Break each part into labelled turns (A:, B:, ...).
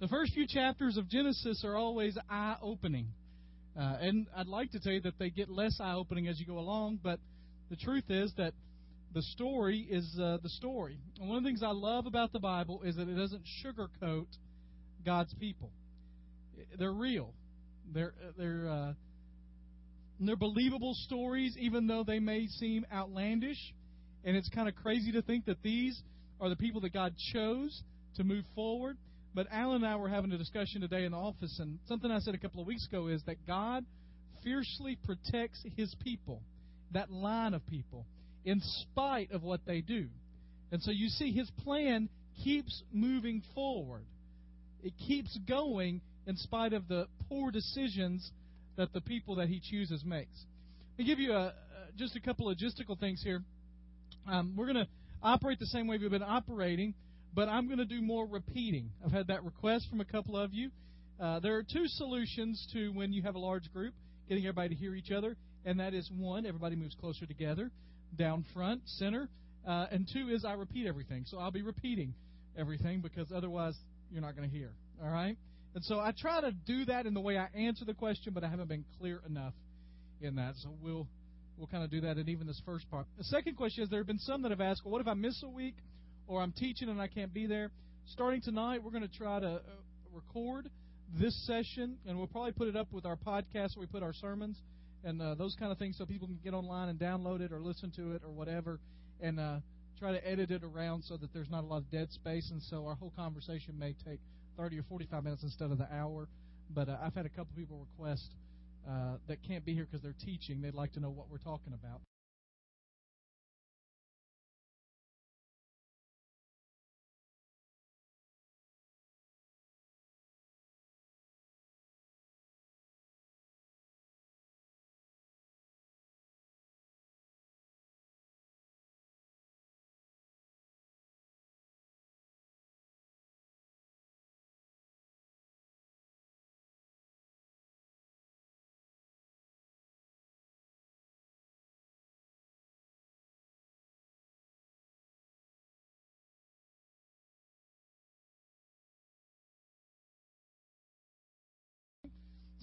A: The first few chapters of Genesis are always eye opening. Uh, and I'd like to tell you that they get less eye opening as you go along, but the truth is that the story is uh, the story. And one of the things I love about the Bible is that it doesn't sugarcoat God's people. They're real. They're they're uh, they're believable stories, even though they may seem outlandish. And it's kind of crazy to think that these are the people that God chose to move forward. But Alan and I were having a discussion today in the office, and something I said a couple of weeks ago is that God fiercely protects His people, that line of people, in spite of what they do. And so you see, His plan keeps moving forward. It keeps going in spite of the poor decisions that the people that He chooses makes. Let me give you a, just a couple logistical things here. Um, we're going to operate the same way we've been operating but I'm going to do more repeating. I've had that request from a couple of you. Uh, there are two solutions to when you have a large group, getting everybody to hear each other, and that is one, everybody moves closer together, down front, center, uh, and two is I repeat everything. So I'll be repeating everything because otherwise you're not going to hear. All right? And so I try to do that in the way I answer the question, but I haven't been clear enough in that. So we'll we'll kind of do that in even this first part. The second question is there have been some that have asked, well, what if I miss a week? Or I'm teaching and I can't be there. Starting tonight, we're going to try to uh, record this session, and we'll probably put it up with our podcast where we put our sermons and uh, those kind of things so people can get online and download it or listen to it or whatever and uh, try to edit it around so that there's not a lot of dead space. And so our whole conversation may take 30 or 45 minutes instead of the hour. But uh, I've had a couple people request uh, that can't be here because they're teaching. They'd like to know what we're talking about.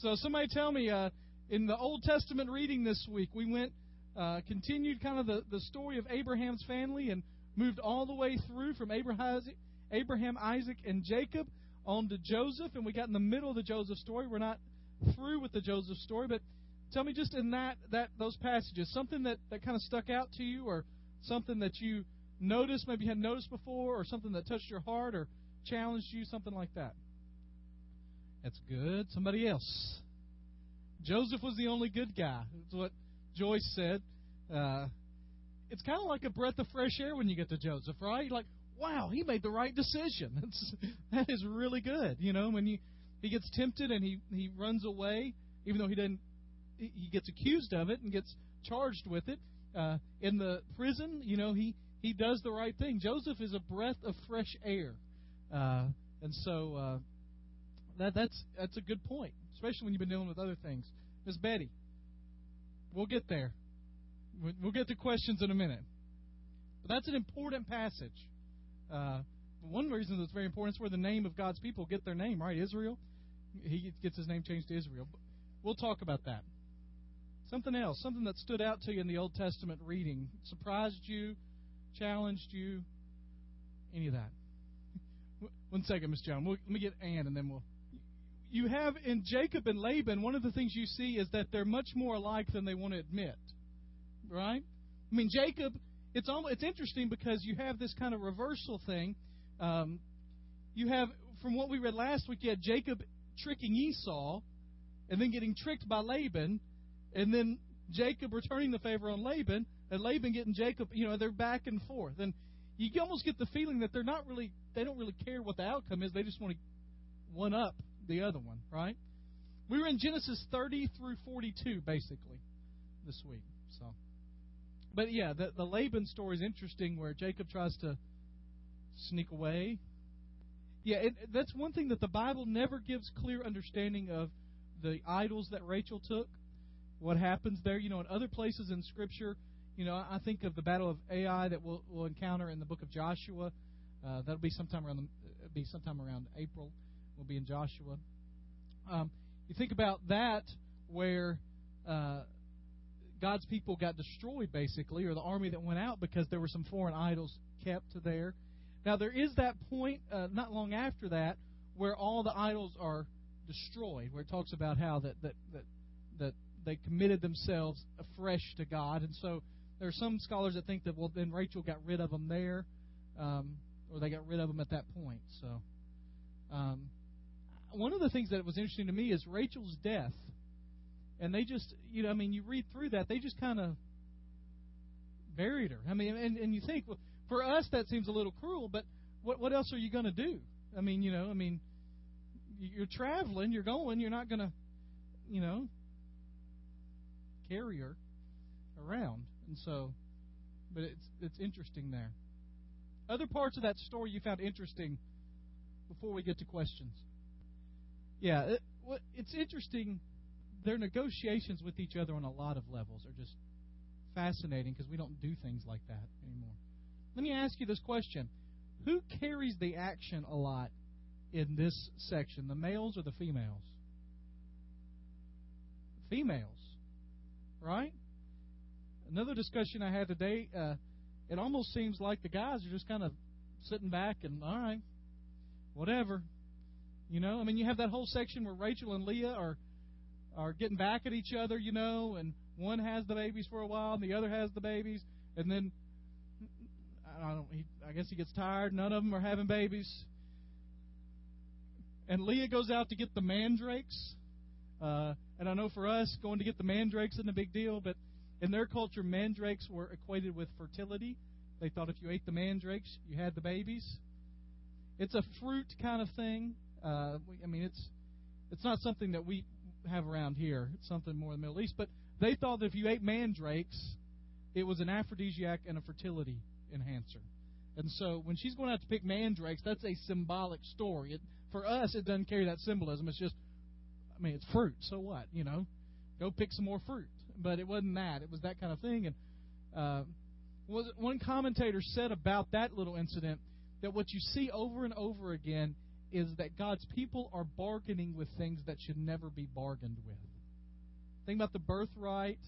A: So somebody tell me, uh, in the Old Testament reading this week, we went, uh, continued kind of the, the story of Abraham's family and moved all the way through from Abraham, Abraham, Isaac, and Jacob on to Joseph, and we got in the middle of the Joseph story. We're not through with the Joseph story, but tell me just in that that those passages, something that, that kind of stuck out to you, or something that you noticed, maybe you hadn't noticed before, or something that touched your heart or challenged you, something like that. That's good. Somebody else. Joseph was the only good guy. That's what Joyce said. Uh, it's kind of like a breath of fresh air when you get to Joseph, right? Like, wow, he made the right decision. That's, that is really good. You know, when you he gets tempted and he he runs away, even though he didn't, he gets accused of it and gets charged with it. Uh, in the prison, you know, he he does the right thing. Joseph is a breath of fresh air, uh, and so uh, that that's that's a good point, especially when you've been dealing with other things. Miss Betty, we'll get there. We'll get to questions in a minute. But that's an important passage. Uh, one reason that's very important is where the name of God's people get their name, right? Israel. He gets his name changed to Israel. We'll talk about that. Something else, something that stood out to you in the Old Testament reading, surprised you, challenged you, any of that. One second, Miss John. We'll, let me get Ann, and then we'll you have in Jacob and Laban, one of the things you see is that they're much more alike than they want to admit. Right? I mean, Jacob, it's almost, it's interesting because you have this kind of reversal thing. Um, you have, from what we read last week, you had Jacob tricking Esau and then getting tricked by Laban, and then Jacob returning the favor on Laban, and Laban getting Jacob, you know, they're back and forth. And you almost get the feeling that they're not really, they don't really care what the outcome is. They just want to one up the other one, right? We were in Genesis 30 through 42, basically, this week. So, but yeah, the, the Laban story is interesting, where Jacob tries to sneak away. Yeah, it, that's one thing that the Bible never gives clear understanding of the idols that Rachel took. What happens there? You know, in other places in Scripture, you know, I think of the battle of Ai that we'll, we'll encounter in the book of Joshua. Uh, that'll be sometime around the, be sometime around April will be in Joshua. Um, you think about that, where uh, God's people got destroyed, basically, or the army that went out because there were some foreign idols kept there. Now, there is that point uh, not long after that where all the idols are destroyed, where it talks about how that, that, that, that they committed themselves afresh to God. And so there are some scholars that think that, well, then Rachel got rid of them there, um, or they got rid of them at that point. So, um, one of the things that was interesting to me is Rachel's death. And they just, you know, I mean, you read through that, they just kind of buried her. I mean, and, and you think, well, for us that seems a little cruel, but what what else are you going to do? I mean, you know, I mean, you're traveling, you're going, you're not going to, you know, carry her around. And so, but it's it's interesting there. Other parts of that story you found interesting before we get to questions. Yeah, it, it's interesting. Their negotiations with each other on a lot of levels are just fascinating because we don't do things like that anymore. Let me ask you this question Who carries the action a lot in this section, the males or the females? Females, right? Another discussion I had today, uh, it almost seems like the guys are just kind of sitting back and, all right, whatever. You know, I mean, you have that whole section where Rachel and Leah are are getting back at each other, you know, and one has the babies for a while and the other has the babies, and then I don't. He, I guess he gets tired. None of them are having babies. And Leah goes out to get the mandrakes. Uh, and I know for us, going to get the mandrakes isn't a big deal, but in their culture, mandrakes were equated with fertility. They thought if you ate the mandrakes, you had the babies. It's a fruit kind of thing. Uh, I mean, it's it's not something that we have around here. It's something more in the Middle East. But they thought that if you ate mandrakes, it was an aphrodisiac and a fertility enhancer. And so when she's going out to pick mandrakes, that's a symbolic story. It, for us, it doesn't carry that symbolism. It's just, I mean, it's fruit. So what? You know, go pick some more fruit. But it wasn't that. It was that kind of thing. And uh, was one commentator said about that little incident that what you see over and over again is that God's people are bargaining with things that should never be bargained with. Think about the birthright.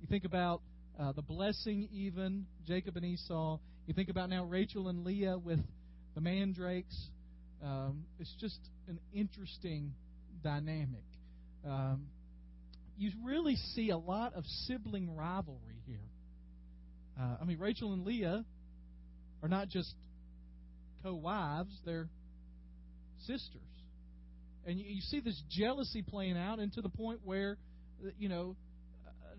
A: You think about uh, the blessing, even Jacob and Esau. You think about now Rachel and Leah with the mandrakes. Um, it's just an interesting dynamic. Um, you really see a lot of sibling rivalry here. Uh, I mean, Rachel and Leah are not just co-wives; they're sisters, and you, you see this jealousy playing out, and to the point where, uh, you know, uh,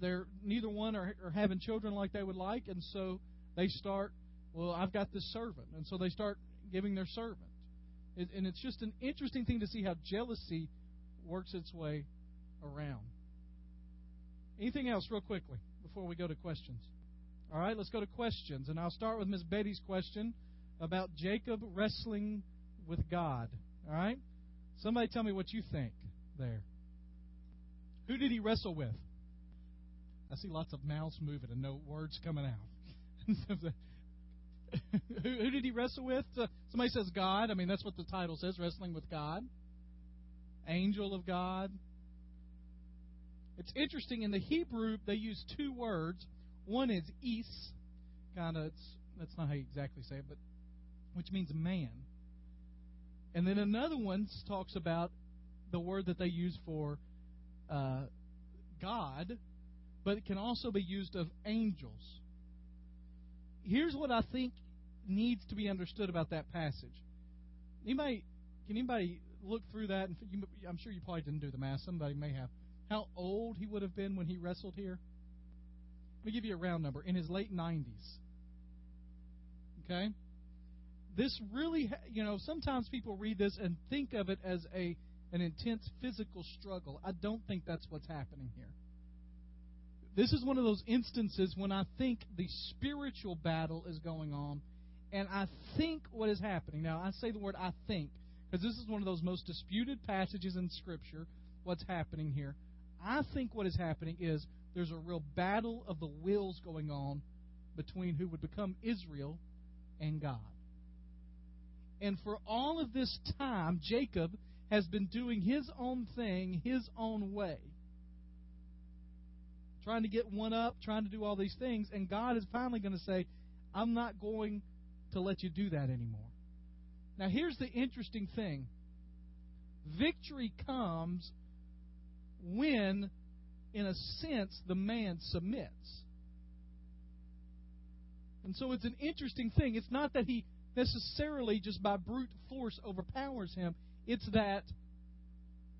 A: they're neither one are, are having children like they would like, and so they start. Well, I've got this servant, and so they start giving their servant. It, and it's just an interesting thing to see how jealousy works its way around. Anything else, real quickly, before we go to questions? All right, let's go to questions, and I'll start with Miss Betty's question about Jacob wrestling with God. All right, somebody tell me what you think there. Who did he wrestle with? I see lots of mouths moving and no words coming out. who, who, did he wrestle with? Uh, somebody says God. I mean, that's what the title says wrestling with God. Angel of God. It's interesting. In the Hebrew, they use two words. One is is, kind of, that's not how you exactly say it, but which means man. And then another one talks about the word that they use for uh, God, but it can also be used of angels. Here's what I think needs to be understood about that passage. Anybody, can anybody look through that? And you, I'm sure you probably didn't do the math. Somebody may have. How old he would have been when he wrestled here? Let me give you a round number. In his late 90s. Okay? This really, you know, sometimes people read this and think of it as a an intense physical struggle. I don't think that's what's happening here. This is one of those instances when I think the spiritual battle is going on, and I think what is happening. Now, I say the word I think because this is one of those most disputed passages in Scripture. What's happening here? I think what is happening is there's a real battle of the wills going on between who would become Israel and God. And for all of this time, Jacob has been doing his own thing, his own way. Trying to get one up, trying to do all these things. And God is finally going to say, I'm not going to let you do that anymore. Now, here's the interesting thing victory comes when, in a sense, the man submits. And so it's an interesting thing. It's not that he necessarily just by brute force overpowers him, it's that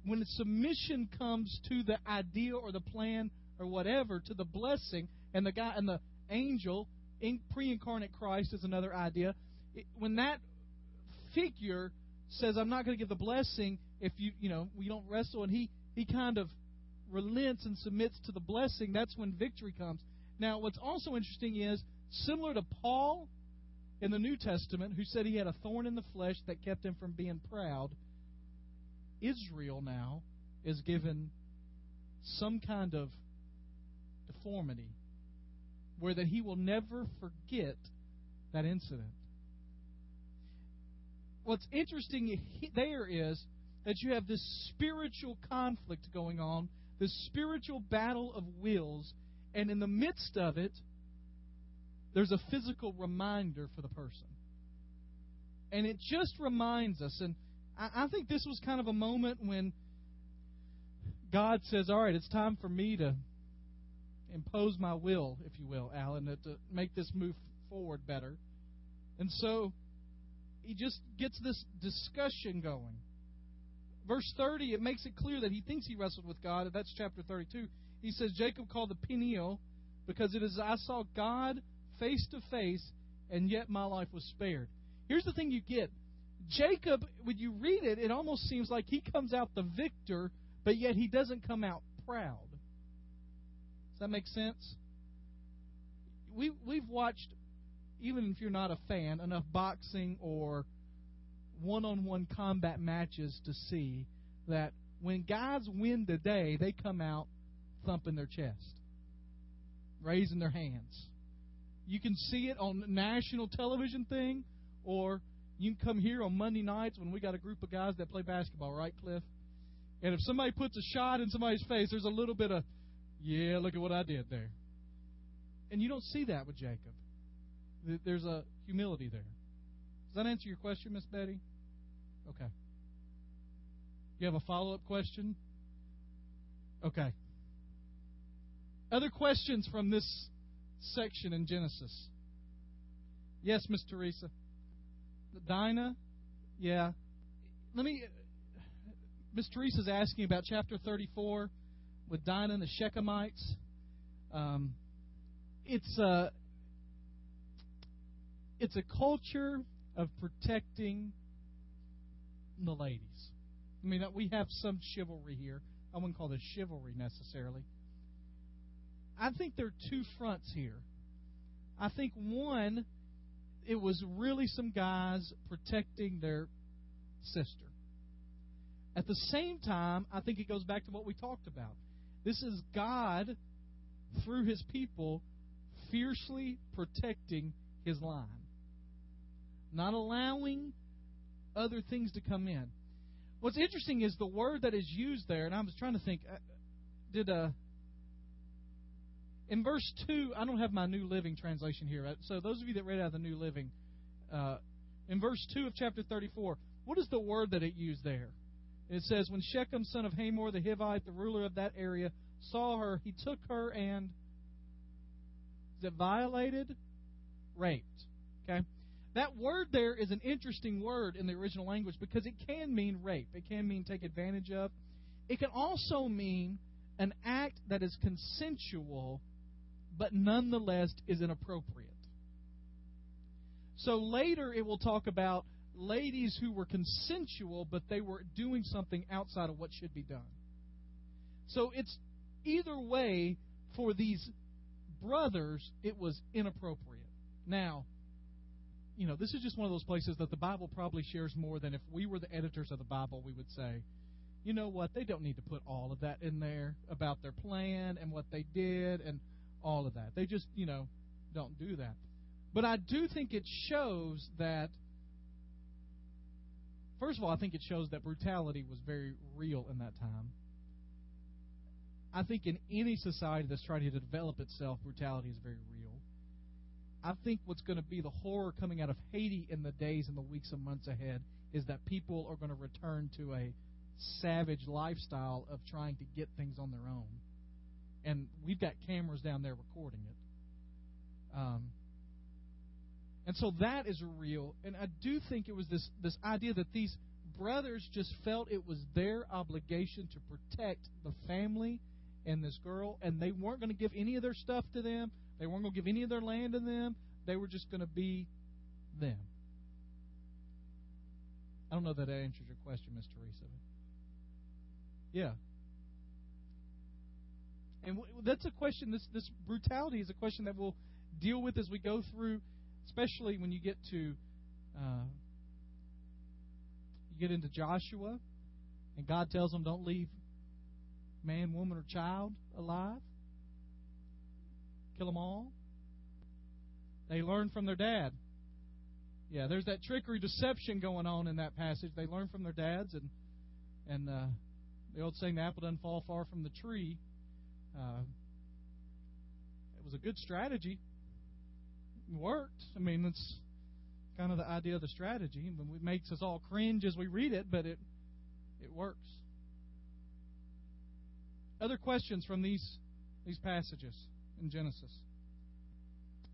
A: when submission comes to the idea or the plan or whatever, to the blessing, and the guy and the angel, pre-incarnate Christ is another idea. when that figure says, "I'm not going to give the blessing if you, you know, we don't wrestle," and he he kind of relents and submits to the blessing. That's when victory comes. Now, what's also interesting is similar to Paul in the New Testament, who said he had a thorn in the flesh that kept him from being proud. Israel now is given some kind of deformity where that he will never forget that incident. What's interesting there is that you have this spiritual conflict going on, this spiritual battle of wills, and in the midst of it, there's a physical reminder for the person. And it just reminds us, and I, think this was kind of a moment when God says, All right, it's time for me to impose my will, if you will, Alan, to, to make this move forward better. And so he just gets this discussion going. Verse 30, it makes it clear that he thinks he wrestled with God. That's chapter 32. He says, Jacob called the Peniel because it is I saw God face to face, and yet my life was spared. Here's the thing you get Jacob, when you read it, it almost seems like he comes out the victor, but yet he doesn't come out proud. Does that make sense? We we've watched, even if you're not a fan, enough boxing or one-on-one combat matches to see that when guys win the day, they come out thumping their chest, raising their hands. You can see it on national television thing, or you can come here on Monday nights when we got a group of guys that play basketball, right, Cliff? And if somebody puts a shot in somebody's face, there's a little bit of, yeah, look at what I did there. And you don't see that with Jacob. There's a humility there. Does that answer your question, Miss Betty? Okay. You have a follow up question? Okay. Other questions from this section in Genesis? Yes, Miss Teresa. Dinah, yeah. Let me. Miss Teresa's asking about chapter 34 with Dinah and the Shechemites. Um, it's a it's a culture of protecting the ladies. I mean, we have some chivalry here. I wouldn't call this chivalry necessarily. I think there are two fronts here. I think one it was really some guys protecting their sister. At the same time, I think it goes back to what we talked about. This is God, through his people, fiercely protecting his line, not allowing other things to come in. What's interesting is the word that is used there, and I was trying to think, uh, did uh, in verse 2, I don't have my New Living translation here. So, those of you that read out of the New Living, uh, in verse 2 of chapter 34, what is the word that it used there? It says, When Shechem, son of Hamor the Hivite, the ruler of that area, saw her, he took her and. Is it violated? Raped. Okay? That word there is an interesting word in the original language because it can mean rape. It can mean take advantage of. It can also mean an act that is consensual but nonetheless is inappropriate. So later it will talk about ladies who were consensual, but they were doing something outside of what should be done. So it's either way for these brothers, it was inappropriate. Now, you know, this is just one of those places that the Bible probably shares more than if we were the editors of the Bible, we would say, you know what, they don't need to put all of that in there about their plan and what they did and all of that. They just, you know, don't do that. But I do think it shows that First of all, I think it shows that brutality was very real in that time. I think in any society that's trying to develop itself, brutality is very real. I think what's going to be the horror coming out of Haiti in the days and the weeks and months ahead is that people are going to return to a savage lifestyle of trying to get things on their own. And we've got cameras down there recording it. Um, and so that is real. And I do think it was this, this idea that these brothers just felt it was their obligation to protect the family and this girl, and they weren't going to give any of their stuff to them. They weren't going to give any of their land to them. They were just going to be them. I don't know that that answers your question, Miss Teresa. Yeah. And that's a question. This this brutality is a question that we'll deal with as we go through, especially when you get to uh, you get into Joshua, and God tells them, "Don't leave man, woman, or child alive. Kill them all." They learn from their dad. Yeah, there's that trickery, deception going on in that passage. They learn from their dads, and and uh, the old saying, "The apple doesn't fall far from the tree." Uh, it was a good strategy. It worked. I mean, that's kind of the idea of the strategy. It makes us all cringe as we read it, but it it works. Other questions from these these passages in Genesis.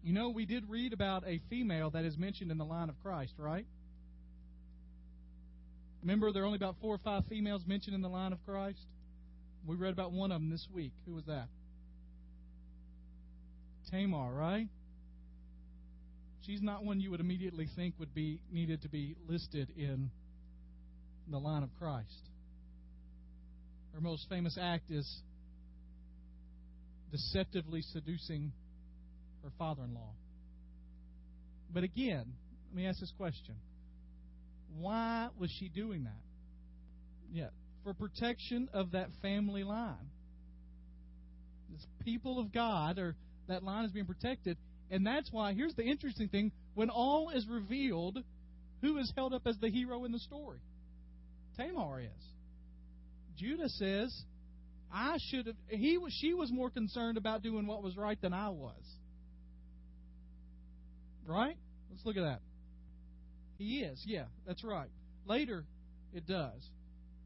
A: You know, we did read about a female that is mentioned in the line of Christ, right? Remember, there are only about four or five females mentioned in the line of Christ? We read about one of them this week. Who was that? Tamar, right? She's not one you would immediately think would be needed to be listed in the line of Christ. Her most famous act is deceptively seducing her father in law. But again, let me ask this question why was she doing that? Yeah, for protection of that family line. This people of God, or that line is being protected, and that's why. Here's the interesting thing: when all is revealed, who is held up as the hero in the story? Tamar is. Judah says, "I should have." He was. She was more concerned about doing what was right than I was. Right? Let's look at that. He is. Yeah, that's right. Later, it does.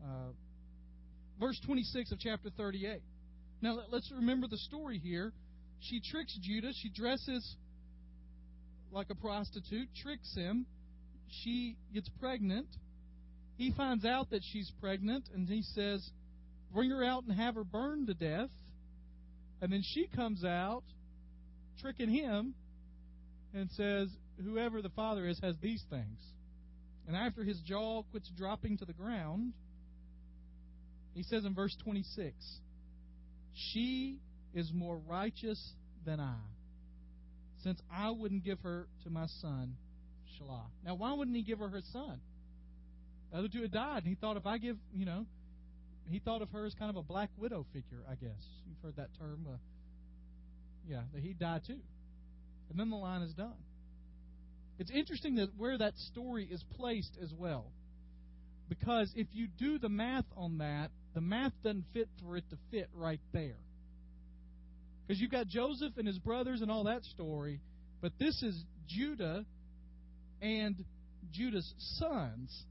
A: Uh, verse 26 of chapter 38. Now, let's remember the story here. She tricks Judah. She dresses like a prostitute, tricks him. She gets pregnant. He finds out that she's pregnant, and he says, Bring her out and have her burned to death. And then she comes out, tricking him, and says, Whoever the Father is has these things. And after his jaw quits dropping to the ground, he says in verse 26, She is more righteous than I, since I wouldn't give her to my son, Shelah. Now, why wouldn't he give her her son? The other two had died, and he thought if I give, you know, he thought of her as kind of a black widow figure, I guess. You've heard that term. Uh, yeah, that he'd die too. And then the line is done. It's interesting that where that story is placed as well. Because if you do the math on that, the math doesn't fit for it to fit right there. Because you've got Joseph and his brothers and all that story, but this is Judah and Judah's sons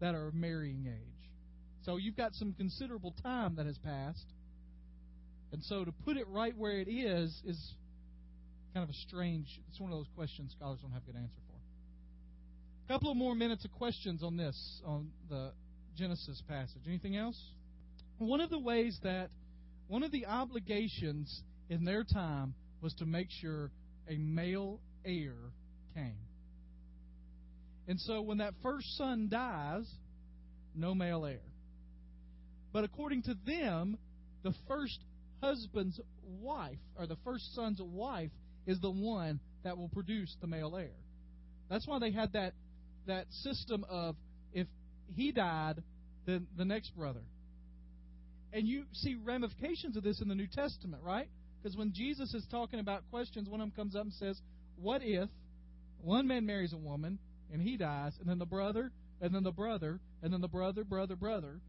A: that are of marrying age. So you've got some considerable time that has passed. And so to put it right where it is is kind of a strange. It's one of those questions scholars don't have a good answer for. A couple of more minutes of questions on this on the Genesis passage. Anything else? One of the ways that one of the obligations in their time was to make sure a male heir came. And so when that first son dies, no male heir. But according to them, the first husband's wife, or the first son's wife, is the one that will produce the male heir. That's why they had that that system of if he died, then the next brother. And you see ramifications of this in the New Testament, right? Because when Jesus is talking about questions, one of them comes up and says, What if one man marries a woman and he dies, and then the brother and then the brother, and then the brother, brother, brother.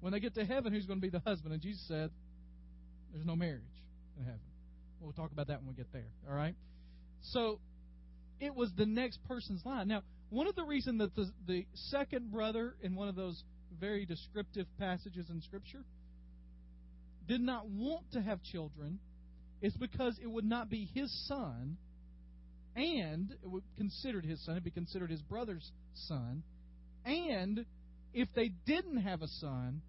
A: When they get to heaven, who's going to be the husband? And Jesus said, There's no marriage in heaven. We'll talk about that when we get there. All right? So it was the next person's line. Now, one of the reasons that the, the second brother in one of those very descriptive passages in Scripture did not want to have children is because it would not be his son, and it would considered his son, it'd be considered his brother's son, and if they didn't have a son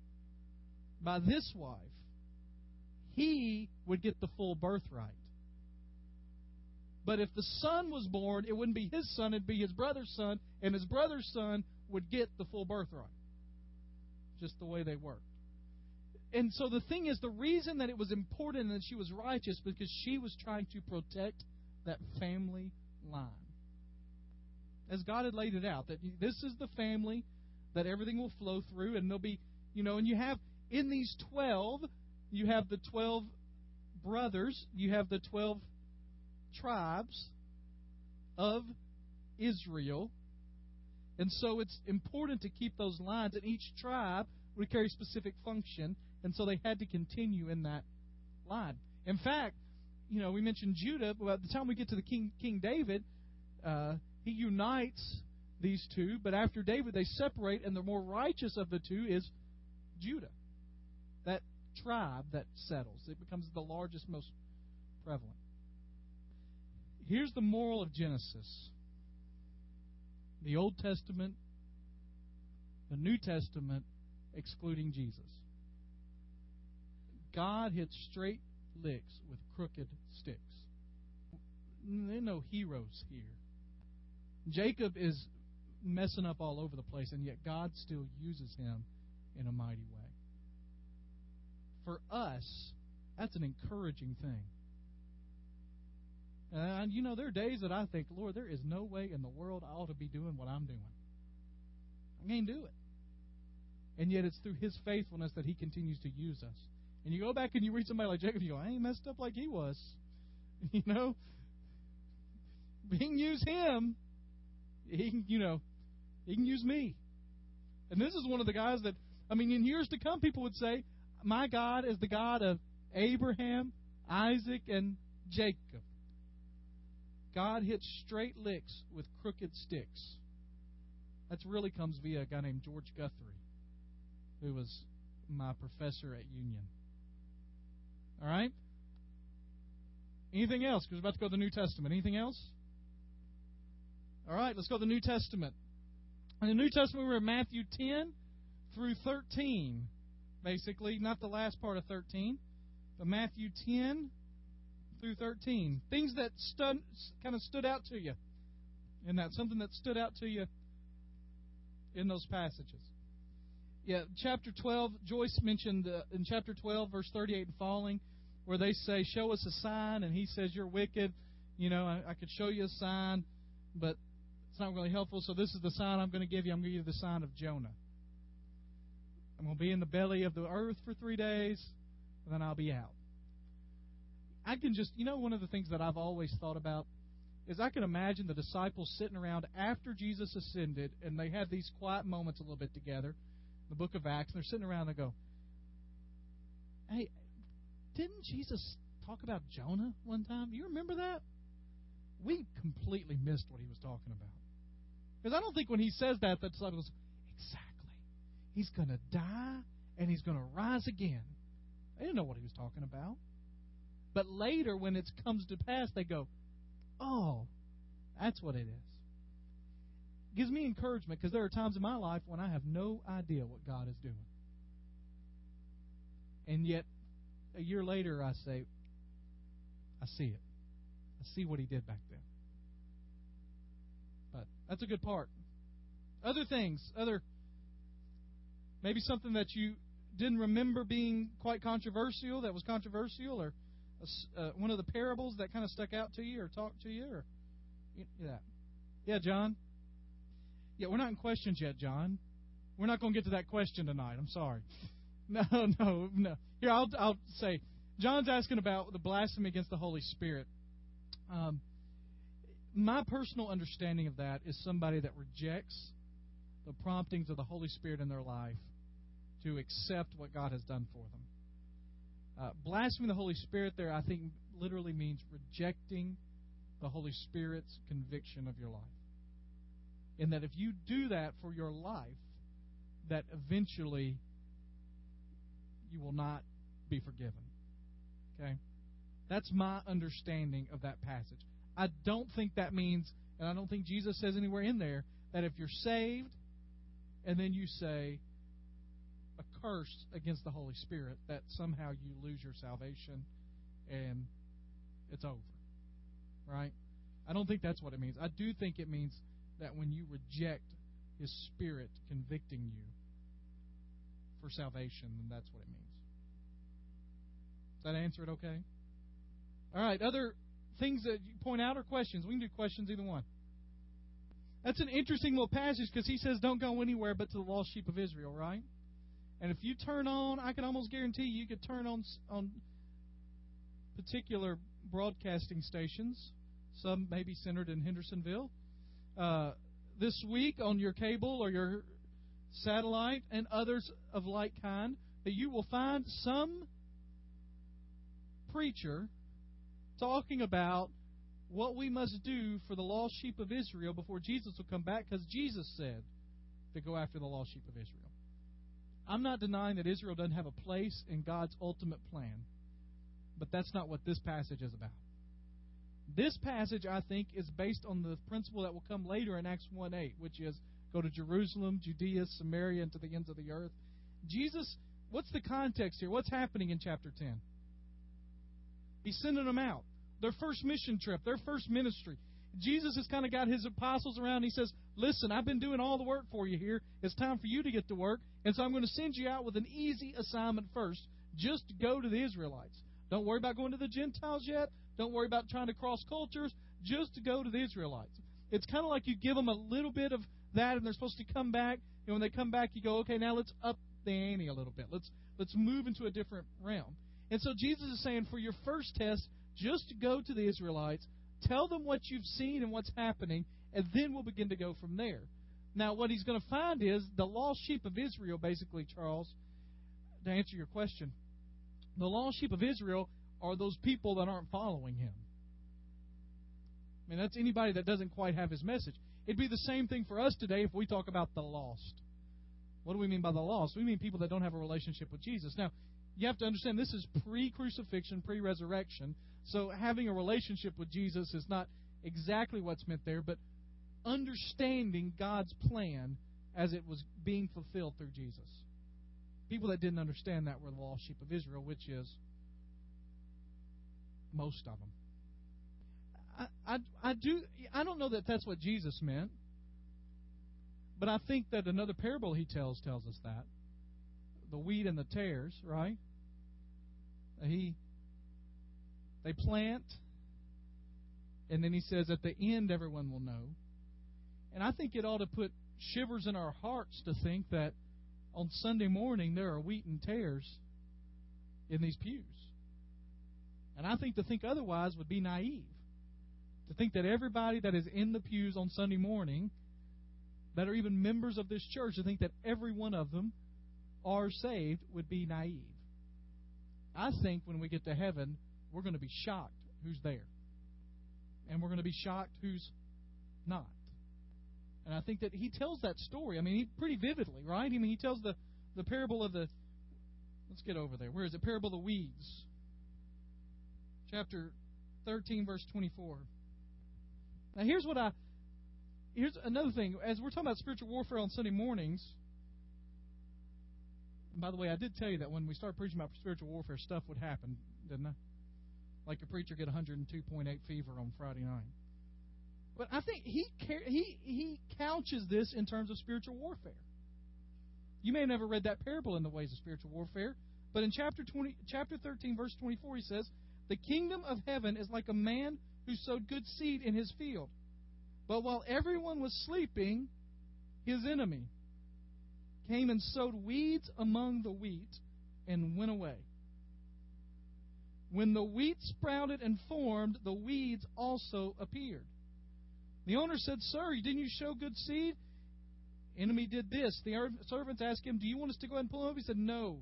A: by this wife, he would get the full birthright. But if the son was born, it wouldn't be his son, it'd be his brother's son, and his brother's son would get the full birthright. Just the way they worked. And so the thing is, the reason that it was important that she was righteous because she was trying to protect that family line. As God had laid it out, that this is the family that everything will flow through, and there'll be, you know, and you have in these 12, you have the 12 brothers, you have the 12 tribes of Israel. And so it's important to keep those lines, and each tribe would carry a specific function, and so they had to continue in that line. In fact, you know, we mentioned Judah, but by the time we get to the King King David, uh, he unites these two, but after David they separate, and the more righteous of the two is Judah. That tribe that settles. It becomes the largest, most prevalent. Here's the moral of Genesis the Old Testament, the New Testament, excluding Jesus. God hits straight licks with crooked sticks. There are no heroes here. Jacob is messing up all over the place, and yet God still uses him in a mighty way. For us, that's an encouraging thing. Uh, and you know, there are days that I think, Lord, there is no way in the world I ought to be doing what I'm doing. I can't do it. And yet it's through his faithfulness that he continues to use us. And you go back and you read somebody like Jacob, you go, I ain't messed up like he was. You know? He can use him. He can, you know, he can use me. And this is one of the guys that, I mean, in years to come, people would say, My God is the God of Abraham, Isaac, and Jacob. God hits straight licks with crooked sticks. That really comes via a guy named George Guthrie, who was my professor at Union. All right? Anything else? Because we're about to go to the New Testament. Anything else? All right, let's go to the New Testament. In the New Testament, we're in Matthew 10 through 13, basically. Not the last part of 13, but Matthew 10 through 13. Things that kind of stood out to you. And that's something that stood out to you in those passages. Yeah, chapter 12, Joyce mentioned uh, in chapter 12, verse 38 and following, where they say, Show us a sign, and he says, You're wicked. You know, I, I could show you a sign, but it's not really helpful. So this is the sign I'm going to give you. I'm going to give you the sign of Jonah. I'm going to be in the belly of the earth for three days, and then I'll be out. I can just, you know, one of the things that I've always thought about is I can imagine the disciples sitting around after Jesus ascended, and they had these quiet moments a little bit together the book of Acts, and they're sitting around and they go, Hey, didn't Jesus talk about Jonah one time? You remember that? We completely missed what he was talking about. Because I don't think when he says that, the disciples, exactly. He's going to die and he's going to rise again. They didn't know what he was talking about. But later, when it comes to pass, they go, oh, that's what it is gives me encouragement because there are times in my life when I have no idea what God is doing. And yet, a year later, I say, I see it. I see what He did back then. But that's a good part. Other things, other, maybe something that you didn't remember being quite controversial, that was controversial, or uh, one of the parables that kind of stuck out to you or talked to you, or yeah, yeah, John. Yeah, we're not in questions yet, John. We're not going to get to that question tonight. I'm sorry. No, no, no. Here, I'll, I'll say, John's asking about the blasphemy against the Holy Spirit. Um, my personal understanding of that is somebody that rejects the promptings of the Holy Spirit in their life to accept what God has done for them. Uh, blaspheming the Holy Spirit there, I think, literally means rejecting the Holy Spirit's conviction of your life. In that if you do that for your life, that eventually you will not be forgiven. Okay? That's my understanding of that passage. I don't think that means, and I don't think Jesus says anywhere in there, that if you're saved and then you say a curse against the Holy Spirit, that somehow you lose your salvation and it's over. Right? I don't think that's what it means. I do think it means that when you reject His Spirit convicting you for salvation, then that's what it means. Does that answer it okay? All right, other things that you point out or questions? We can do questions, either one. That's an interesting little passage because he says, Don't go anywhere but to the lost sheep of Israel, right? And if you turn on, I can almost guarantee you, you could turn on on particular broadcasting stations, some maybe centered in Hendersonville, uh, this week on your cable or your satellite and others of like kind, that you will find some preacher talking about what we must do for the lost sheep of Israel before Jesus will come back because Jesus said to go after the lost sheep of Israel. I'm not denying that Israel doesn't have a place in God's ultimate plan, but that's not what this passage is about. This passage, I think, is based on the principle that will come later in Acts 1 8, which is go to Jerusalem, Judea, Samaria, and to the ends of the earth. Jesus, what's the context here? What's happening in chapter 10? He's sending them out. Their first mission trip, their first ministry. Jesus has kind of got his apostles around. He says, Listen, I've been doing all the work for you here. It's time for you to get to work. And so I'm going to send you out with an easy assignment first. Just go to the Israelites. Don't worry about going to the Gentiles yet. Don't worry about trying to cross cultures. Just to go to the Israelites. It's kind of like you give them a little bit of that, and they're supposed to come back. And when they come back, you go, okay, now let's up the ante a little bit. Let's let's move into a different realm. And so Jesus is saying, for your first test, just go to the Israelites, tell them what you've seen and what's happening, and then we'll begin to go from there. Now, what he's going to find is the lost sheep of Israel, basically, Charles, to answer your question. The lost sheep of Israel are those people that aren't following him. I mean, that's anybody that doesn't quite have his message. It'd be the same thing for us today if we talk about the lost. What do we mean by the lost? We mean people that don't have a relationship with Jesus. Now, you have to understand this is pre crucifixion, pre resurrection. So having a relationship with Jesus is not exactly what's meant there, but understanding God's plan as it was being fulfilled through Jesus. People that didn't understand that were the lost sheep of Israel, which is most of them. I, I, I do I don't know that that's what Jesus meant, but I think that another parable he tells tells us that the wheat and the tares, right? He they plant and then he says at the end everyone will know. And I think it ought to put shivers in our hearts to think that on Sunday morning there are wheat and tares in these pews. And I think to think otherwise would be naive. To think that everybody that is in the pews on Sunday morning, that are even members of this church, to think that every one of them are saved would be naive. I think when we get to heaven, we're going to be shocked who's there. And we're going to be shocked who's not. And I think that he tells that story. I mean, he pretty vividly, right? I mean, he tells the, the parable of the. Let's get over there. Where is it? Parable of the weeds. Chapter 13, verse 24. Now, here's what I. Here's another thing. As we're talking about spiritual warfare on Sunday mornings, by the way, I did tell you that when we started preaching about spiritual warfare, stuff would happen, didn't I? Like a preacher get 102.8 fever on Friday night. But I think he he he couches this in terms of spiritual warfare. You may have never read that parable in the ways of spiritual warfare, but in chapter 20, chapter 13, verse 24, he says, "The kingdom of heaven is like a man who sowed good seed in his field, but while everyone was sleeping, his enemy came and sowed weeds among the wheat and went away." When the wheat sprouted and formed, the weeds also appeared. The owner said, Sir, didn't you show good seed? enemy did this. The servants asked him, Do you want us to go ahead and pull them up? He said, No,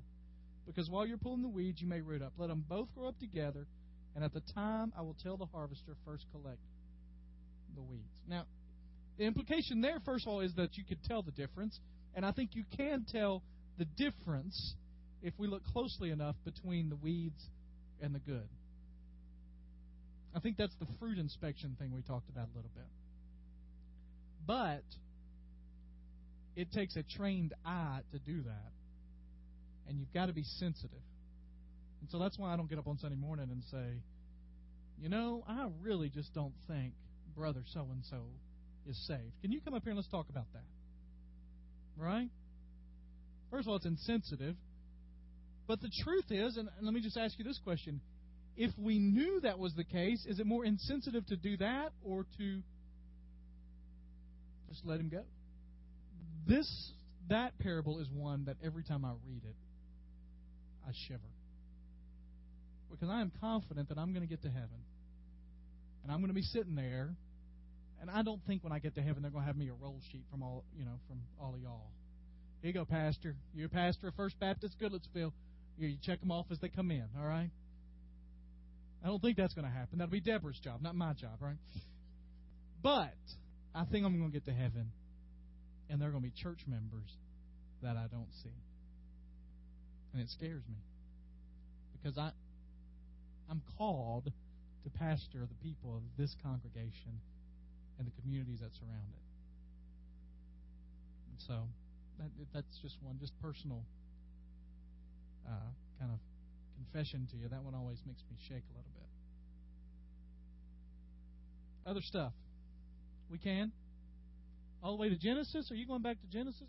A: because while you're pulling the weeds, you may root up. Let them both grow up together, and at the time I will tell the harvester, first collect the weeds. Now, the implication there, first of all, is that you could tell the difference, and I think you can tell the difference if we look closely enough between the weeds and the good. I think that's the fruit inspection thing we talked about a little bit. But it takes a trained eye to do that. And you've got to be sensitive. And so that's why I don't get up on Sunday morning and say, you know, I really just don't think brother so and so is saved. Can you come up here and let's talk about that? Right? First of all, it's insensitive. But the truth is, and let me just ask you this question if we knew that was the case, is it more insensitive to do that or to just let him go? This that parable is one that every time I read it, I shiver. Because I am confident that I'm going to get to heaven. And I'm going to be sitting there, and I don't think when I get to heaven they're going to have me a roll sheet from all you know from all of y'all. Here you go, Pastor. You're a pastor of First Baptist Goodlettsville. You check them off as they come in, all right? I don't think that's going to happen. That'll be Deborah's job, not my job, right? But I think I'm going to get to heaven, and there are going to be church members that I don't see. And it scares me. Because I I'm called to pastor the people of this congregation and the communities that surround it. And so that, that's just one, just personal uh, kind of confession to you. That one always makes me shake a little bit. Other stuff. We can. All the way to Genesis? Are you going back to Genesis?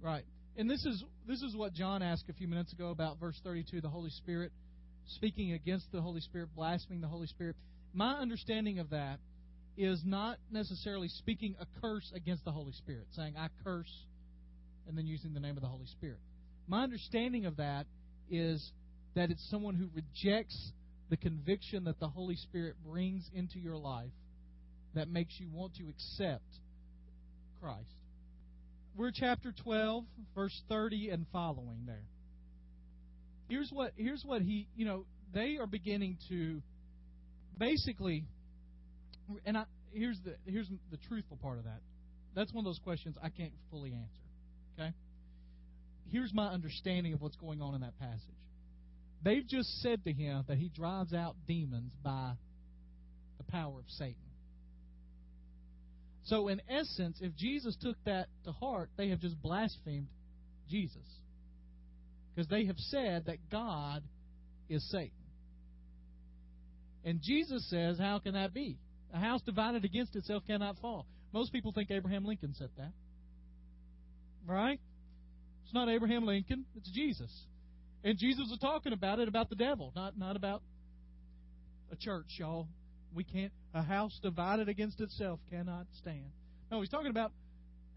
A: Right. And this is this is what John asked a few minutes ago about verse 32, the Holy Spirit speaking against the Holy Spirit, blaspheming the Holy Spirit. My understanding of that is not necessarily speaking a curse against the Holy Spirit, saying I curse and then using the name of the Holy Spirit. My understanding of that is that it's someone who rejects the conviction that the Holy Spirit brings into your life that makes you want to accept Christ. We're chapter 12, verse 30 and following there. Here's what here's what he, you know, they are beginning to basically and I here's the here's the truthful part of that. That's one of those questions I can't fully answer. Okay? Here's my understanding of what's going on in that passage. They've just said to him that he drives out demons by the power of Satan. So, in essence, if Jesus took that to heart, they have just blasphemed Jesus. Because they have said that God is Satan. And Jesus says, How can that be? A house divided against itself cannot fall. Most people think Abraham Lincoln said that. Right? It's not Abraham Lincoln, it's Jesus. And Jesus was talking about it about the devil, not not about a church, y'all. We can't a house divided against itself cannot stand. No, he's talking about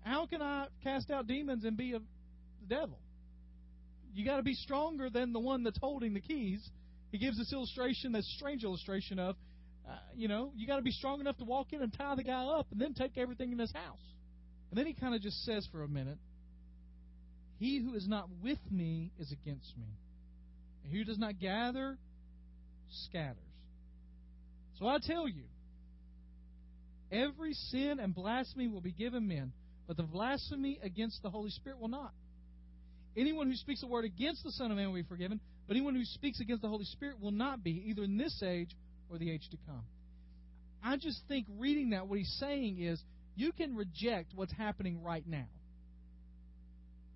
A: how can I cast out demons and be the devil? You got to be stronger than the one that's holding the keys. He gives this illustration, this strange illustration of, uh, you know, you got to be strong enough to walk in and tie the guy up and then take everything in his house. And then he kind of just says for a minute, He who is not with me is against me. And he who does not gather scatters. So I tell you, every sin and blasphemy will be given men, but the blasphemy against the Holy Spirit will not. Anyone who speaks a word against the Son of Man will be forgiven, but anyone who speaks against the Holy Spirit will not be, either in this age or the age to come. I just think reading that, what he's saying is you can reject what's happening right now.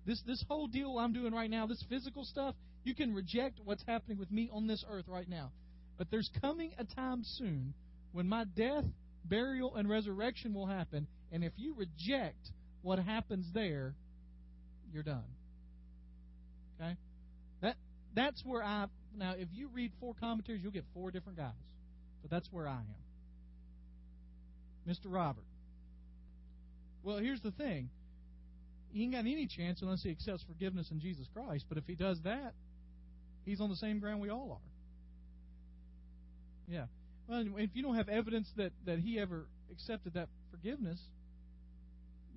A: This this whole deal I'm doing right now, this physical stuff, you can reject what's happening with me on this earth right now. But there's coming a time soon when my death, burial, and resurrection will happen, and if you reject what happens there, you're done. Okay? That that's where I now if you read four commentaries, you'll get four different guys. But that's where I am. Mr. Robert. Well, here's the thing. He ain't got any chance unless he accepts forgiveness in Jesus Christ. But if he does that, he's on the same ground we all are. Yeah. Well, if you don't have evidence that, that he ever accepted that forgiveness,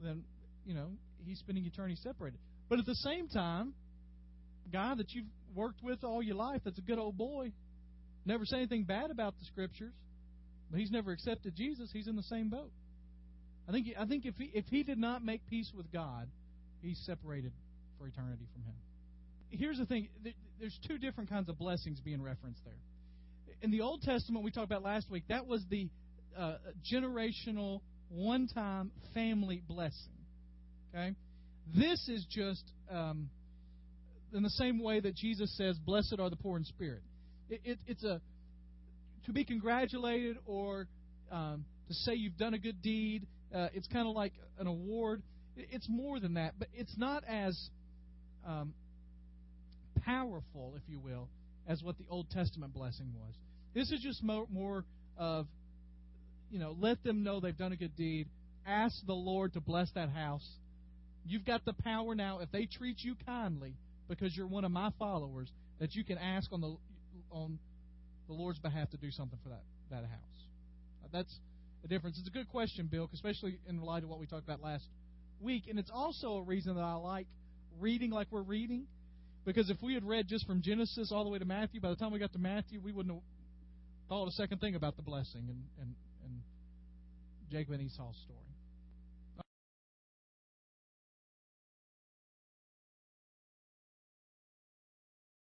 A: then you know, he's spending eternity separated. But at the same time, guy that you've worked with all your life that's a good old boy, never said anything bad about the scriptures, but he's never accepted Jesus, he's in the same boat. I think I think if he if he did not make peace with God, he's separated for eternity from him. Here's the thing: there's two different kinds of blessings being referenced there. In the Old Testament, we talked about last week, that was the uh, generational, one-time family blessing. Okay, this is just um, in the same way that Jesus says, "Blessed are the poor in spirit." It, it, it's a to be congratulated or um, to say you've done a good deed. Uh, it's kind of like an award. It's more than that, but it's not as um, powerful, if you will, as what the Old Testament blessing was. This is just more, more of, you know, let them know they've done a good deed. Ask the Lord to bless that house. You've got the power now, if they treat you kindly, because you're one of my followers, that you can ask on the on the Lord's behalf to do something for that that house. Uh, that's the difference. It's a good question, Bill, especially in light of what we talked about last week. And it's also a reason that I like reading like we're reading. Because if we had read just from Genesis all the way to Matthew, by the time we got to Matthew, we wouldn't have thought a second thing about the blessing and, and, and Jacob and Esau's story.